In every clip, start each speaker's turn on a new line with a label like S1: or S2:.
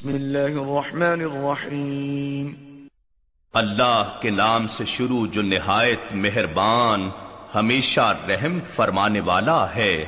S1: بسم اللہ الرحمن الرحیم۔
S2: اللہ کے نام سے شروع جو نہایت مہربان ہمیشہ رحم فرمانے والا ہے۔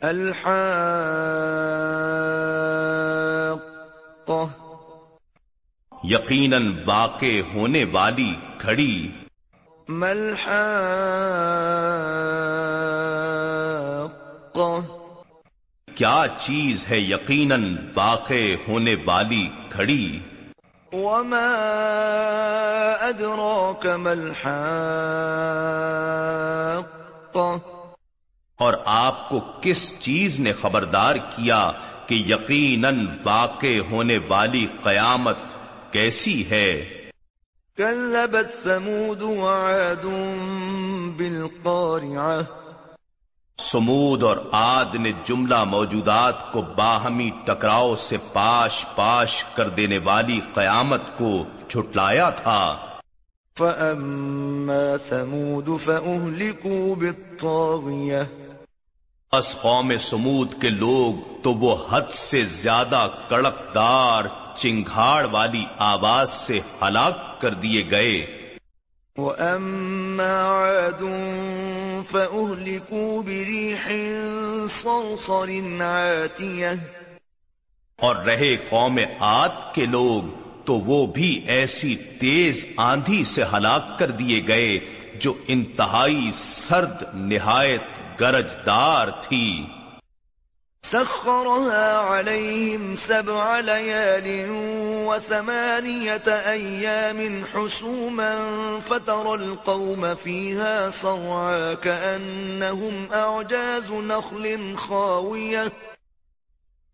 S1: الحاق
S2: یقیناً واقع ہونے والی گھڑی۔
S1: ملحاق
S2: کیا چیز ہے یقیناً واقع ہونے والی گھڑی؟
S1: وما أدراك ما الحاق
S2: اور آپ کو کس چیز نے خبردار کیا کہ یقیناً واقع ہونے والی قیامت کیسی ہے؟
S1: كذبت ثمود وعاد بالقارعة
S2: سمود اور آد نے جملہ موجودات کو باہمی ٹکراؤ سے پاش پاش کر دینے والی قیامت کو جھٹلایا تھا۔
S1: فأما ثمود فأهلكوا بالطاغية۔
S2: اس قوم سمود کے لوگ تو وہ حد سے زیادہ کڑکدار چنگھاڑ والی آواز سے ہلاک کر دیے گئے۔
S1: وأما عاد فأهلكوا بريح صرصر عاتية
S2: اور رہے قوم آد کے لوگ تو وہ بھی ایسی تیز آندھی سے ہلاک کر دیے گئے جو انتہائی سرد نہایت گرجدار تھی۔
S1: سخرها عليهم سبع ليال وثمانية أيام حسوما فترى القوم فيها صرعا كأنهم أعجاز نخل خاوية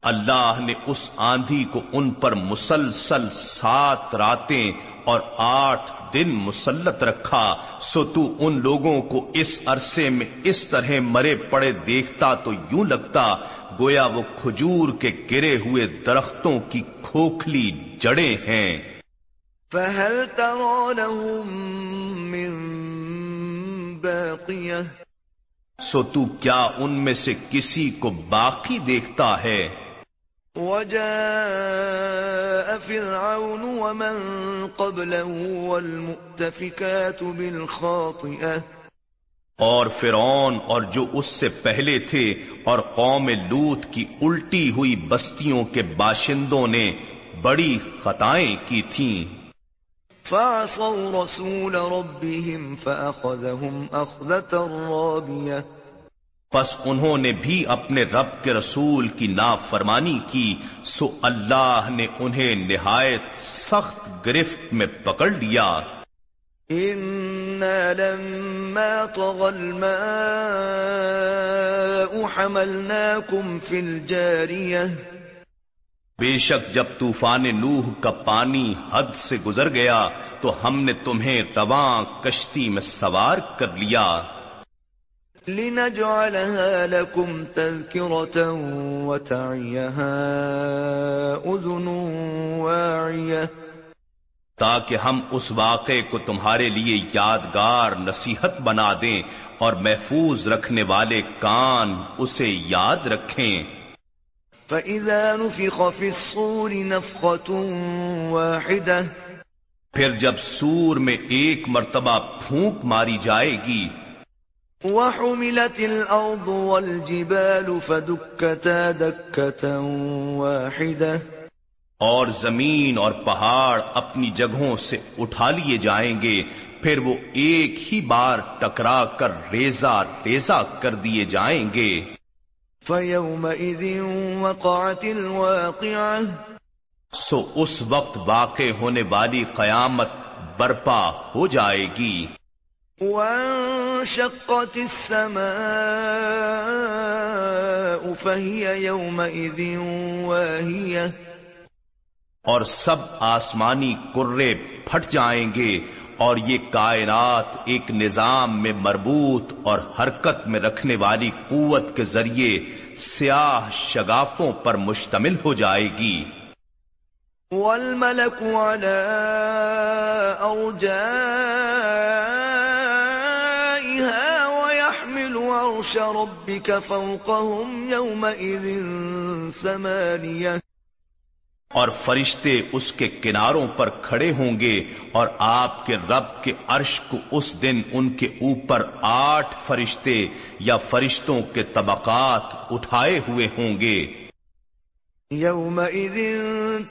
S2: اللہ نے اس آندھی کو ان پر مسلسل سات راتیں اور آٹھ دن مسلط رکھا سو تو ان لوگوں کو اس عرصے میں اس طرح مرے پڑے دیکھتا تو یوں لگتا گویا وہ کھجور کے گرے ہوئے درختوں کی کھوکھلی جڑیں ہیں۔
S1: فهل من باقية؟
S2: سو تو کیا ان میں سے کسی کو باقی دیکھتا ہے؟
S1: وجاء فرعون ومن قبله والمؤتفكات بالخاطئة.
S2: اور فرعون اور جو اس سے پہلے تھے اور قوم لوت کی الٹی ہوئی بستیوں کے باشندوں نے بڑی خطائیں کی تھیں۔
S1: فعصوا رسول ربهم فأخذهم أخذة رابية.
S2: پس انہوں نے بھی اپنے رب کے رسول کی نافرمانی کی سو اللہ نے انہیں نہایت سخت گرفت میں پکڑ لیا۔
S1: إنا لما طغى الماء حملناكم في الجارية۔
S2: بے شک جب طوفان نوح کا پانی حد سے گزر گیا تو ہم نے تمہیں رواں کشتی میں سوار کر لیا۔
S1: لنجعلها لكم تذكرة وتعيها أذن واعية.
S2: تاکہ ہم اس واقعے کو تمہارے لیے یادگار نصیحت بنا دیں اور محفوظ رکھنے والے کان اسے یاد رکھیں۔
S1: فإذا نفخ في الصور نفخة واحدة
S2: پھر جب سور میں ایک مرتبہ پھونک ماری جائے گی
S1: وحملت الأرض والجبال فدكتا دكة واحدة.
S2: اور زمین اور پہاڑ اپنی جگہوں سے اٹھا لیے جائیں گے پھر وہ ایک ہی بار ٹکرا کر ریزا ریزا کر دیے جائیں گے۔
S1: فيومئذ وقعت الواقعة
S2: سو اس وقت واقع ہونے والی قیامت برپا ہو جائے گی۔
S1: وانشقت السماء فهي يومئذ واهية.
S2: اور سب آسمانی کرے پھٹ جائیں گے اور یہ کائنات ایک نظام میں مربوط اور حرکت میں رکھنے والی قوت کے ذریعے سیاہ شگافوں پر مشتمل ہو جائے گی۔
S1: والملك على عرش ربك فوقهم يومئذ ثمانية.
S2: اور فرشتے اس کے کناروں پر کھڑے ہوں گے اور آپ کے رب کے عرش کو اس دن ان کے اوپر آٹھ فرشتے یا فرشتوں کے طبقات اٹھائے ہوئے ہوں گے۔
S1: يومئذ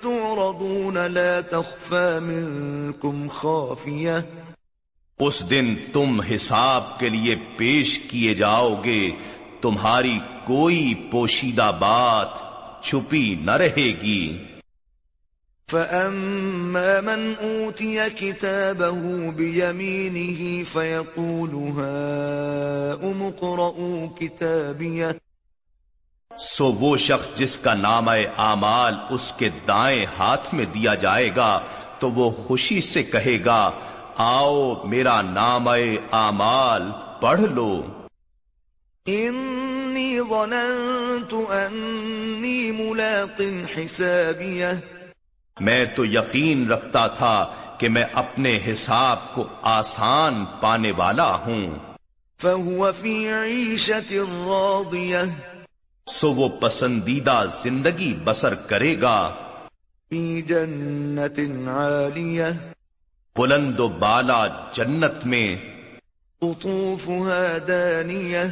S1: تعرضون لا تخفى منكم خافية.
S2: اس دن تم حساب کے لیے پیش کیے جاؤ گے تمہاری کوئی پوشیدہ بات چھپی نہ رہے گی۔
S1: فَأَمَّا مَنْ أُوتِيَ كِتَابَهُ بِيَمِينِهِ فَيَقُولُ اقْرَءُوا كِتَابِيَهْ۔
S2: سو وہ شخص جس کا نام اعمال اس کے دائیں ہاتھ میں دیا جائے گا تو وہ خوشی سے کہے گا آؤ میرا نام اعمال پڑھ لو۔
S1: انی ظننت انی ملاق حسابیہ
S2: میں تو یقین رکھتا تھا کہ میں اپنے حساب کو آسان پانے والا ہوں۔
S1: فهو في عيشة راضية۔
S2: سو وہ پسندیدہ زندگی بسر کرے گا۔
S1: في جنة عالية۔
S2: بلند و بالا جنت میں
S1: قطوفها دانية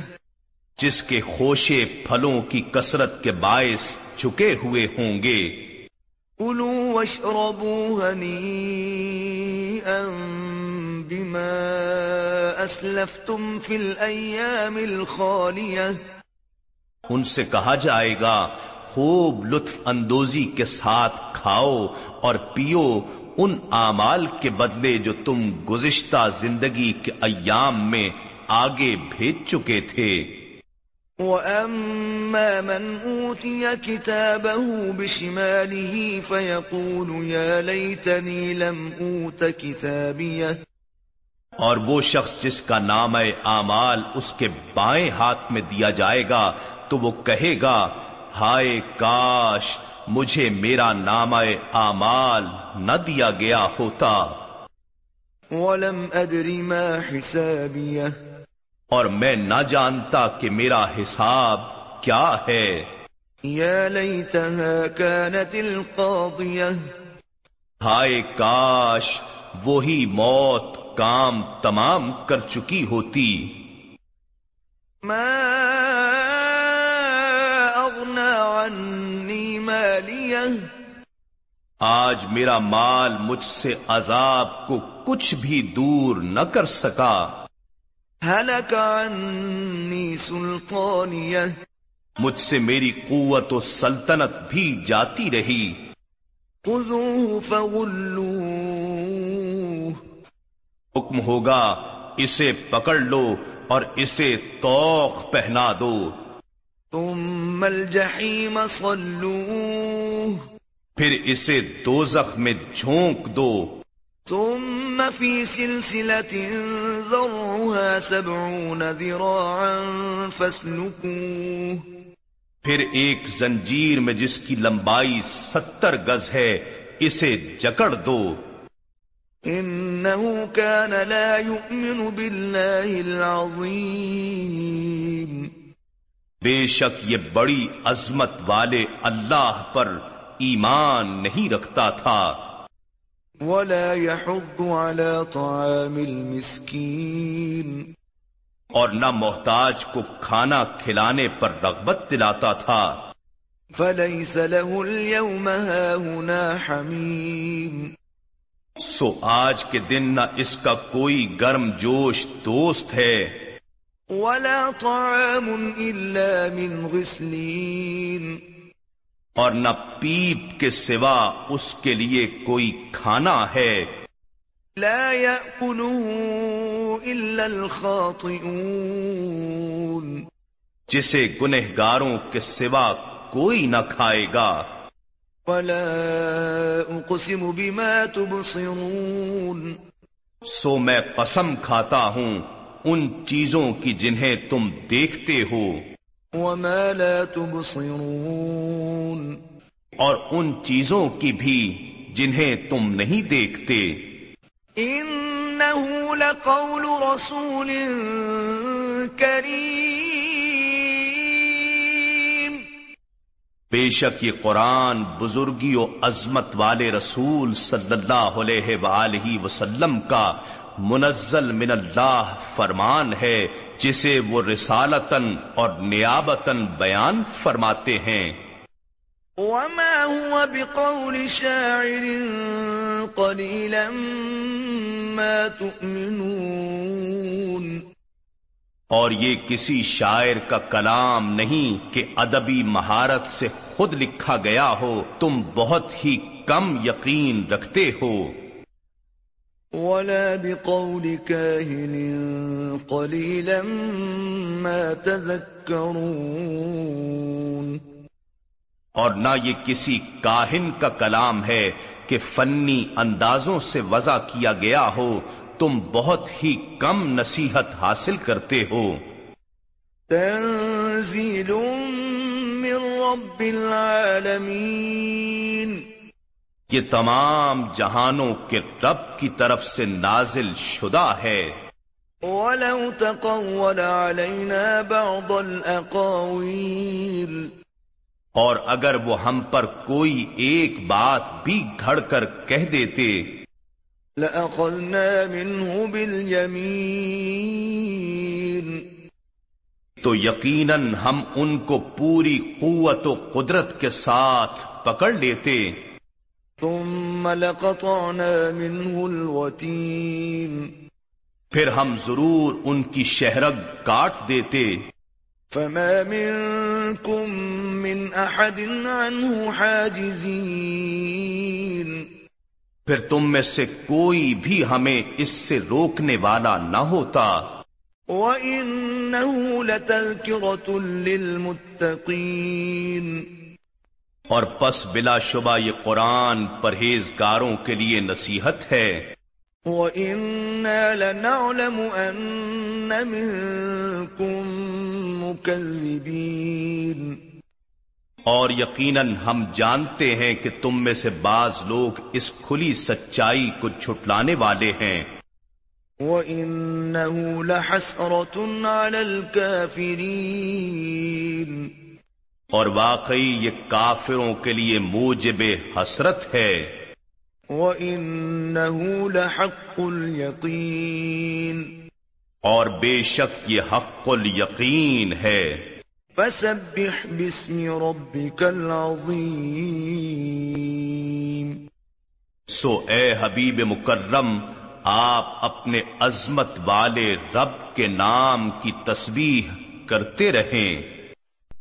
S2: جس کے خوشے پھلوں کی کثرت کے باعث چکے ہوئے ہوں گے۔
S1: كلوا واشربوا هنيئا بما أسلفتم في الأيام الخالية۔
S2: ان سے کہا جائے گا خوب لطف اندوزی کے ساتھ کھاؤ اور پیو ان اعمال کے بدلے جو تم گزشتہ زندگی کے ایام میں آگے بھیج چکے تھے۔
S1: وَأَمَّا مَنْ أُوتِيَ كِتَابَهُ بِشِمَالِهِ فَيَقُولُ يَا لَيْتَنِي لَمْ أُوتَ كِتَابِيَهْ۔
S2: اور وہ شخص جس کا نام اعمال اس کے بائیں ہاتھ میں دیا جائے گا تو وہ کہے گا ہائے کاش مجھے میرا نام اعمال نہ دیا گیا ہوتا۔
S1: وَلَمْ أَدْرِ مَا حِسَابِيَهْ۔
S2: اور میں نہ جانتا کہ میرا حساب کیا ہے۔
S1: یا القاضیہ۔
S2: ہائے کاش وہی موت کام تمام کر چکی ہوتی۔
S1: ما
S2: آج میرا مال مجھ سے عذاب کو کچھ بھی دور نہ کر سکا۔
S1: هلك عني سلطانیہ۔
S2: مجھ سے میری قوت و سلطنت بھی جاتی رہی۔
S1: خذوه فغلوه
S2: حکم ہوگا اسے پکڑ لو اور اسے توق پہنا دو۔
S1: ثم الجحیم صلوه.
S2: پھر اسے دوزخ میں جھونک دو۔
S1: ثم في سلسلة ذرعها سبعون ذراعا فاسلكوه.
S2: پھر ایک زنجیر میں جس کی لمبائی ستر گز ہے اسے جکڑ دو۔
S1: انه كان لا يؤمن بالله العظيم
S2: بے شک یہ بڑی عظمت والے اللہ پر ایمان نہیں رکھتا تھا۔
S1: ولا يحض على طعام المسكين۔
S2: اور نہ محتاج کو کھانا کھلانے پر رغبت دلاتا تھا۔
S1: فليس له اليوم هاهنا حميم۔
S2: سو آج کے دن نہ اس کا کوئی گرم جوش دوست ہے۔
S1: ولا طعام الا من غسلين.
S2: اور نہ پیپ کے سوا اس کے لیے کوئی کھانا ہے۔
S1: لا يأكله إلا الخاطئون.
S2: جسے گنہگاروں کے سوا کوئی نہ کھائے گا۔
S1: ولا أقسم بما تبصرون.
S2: سو میں قسم کھاتا ہوں۔ ان چیزوں کی جنہیں تم دیکھتے ہو۔
S1: وما لا تبصرون۔
S2: اور ان چیزوں کی بھی جنہیں تم نہیں دیکھتے۔
S1: انه لقول رسول کریم
S2: بے شک یہ قرآن بزرگی و عظمت والے رسول صلی اللہ علیہ وآلہ وسلم کا منزل من اللہ فرمان ہے جسے وہ رسالتن اور نیابتن بیان فرماتے ہیں۔
S1: وما هو بقول شاعر قليلا ما تؤمنون۔
S2: اور یہ کسی شاعر کا کلام نہیں کہ ادبی مہارت سے خود لکھا گیا ہو تم بہت ہی کم یقین رکھتے ہو۔
S1: ولا بقول كاهن قليلا ما تذكرون.
S2: اور نہ یہ کسی کاہن کا کلام ہے کہ فنی اندازوں سے وضع کیا گیا ہو تم بہت ہی کم نصیحت حاصل کرتے ہو۔
S1: تنزیل من رب العالمین۔
S2: یہ تمام جہانوں کے رب کی طرف سے نازل شدہ ہے۔
S1: ولو تقول علينا بعض الأقاويل۔
S2: اور اگر وہ ہم پر کوئی ایک بات بھی گھڑ کر کہہ دیتے۔
S1: لأخذنا منه باليمين۔
S2: تو یقیناً ہم ان کو پوری قوت و قدرت کے ساتھ پکڑ لیتے۔
S1: ثم لقطعنا منه الوتين.
S2: پھر ہم ضرور ان کی شہرگ کاٹ دیتے۔
S1: فما منكم من أحد عنه حاجزين
S2: پھر تم میں سے کوئی بھی ہمیں اس سے روکنے والا نہ ہوتا۔
S1: وَإِنَّهُ لَتَذْكِرَةٌ لِّلْمُتَّقِينَ.
S2: اور پس بلا شبہ یہ قرآن پرہیزگاروں کے لیے نصیحت ہے۔
S1: وَإِنَّا لَنَعْلَمُ أَنَّ مِنكُم مُكَذِّبِينَ۔
S2: اور یقیناً ہم جانتے ہیں کہ تم میں سے بعض لوگ اس کھلی سچائی کو چھٹلانے والے ہیں۔
S1: وَإِنَّهُ لَحَسْرَةٌ عَلَى الْكَافِرِينَ۔
S2: اور واقعی یہ کافروں کے لیے موجب حسرت ہے۔
S1: وَإِنَّهُ لَحَقُّ الْيَقِينِ۔
S2: اور بے شک یہ حق الیقین ہے۔
S1: فسبح باسم ربك العظيم۔
S2: سو اے حبیب مکرم آپ اپنے عظمت والے رب کے نام کی تسبیح کرتے رہیں۔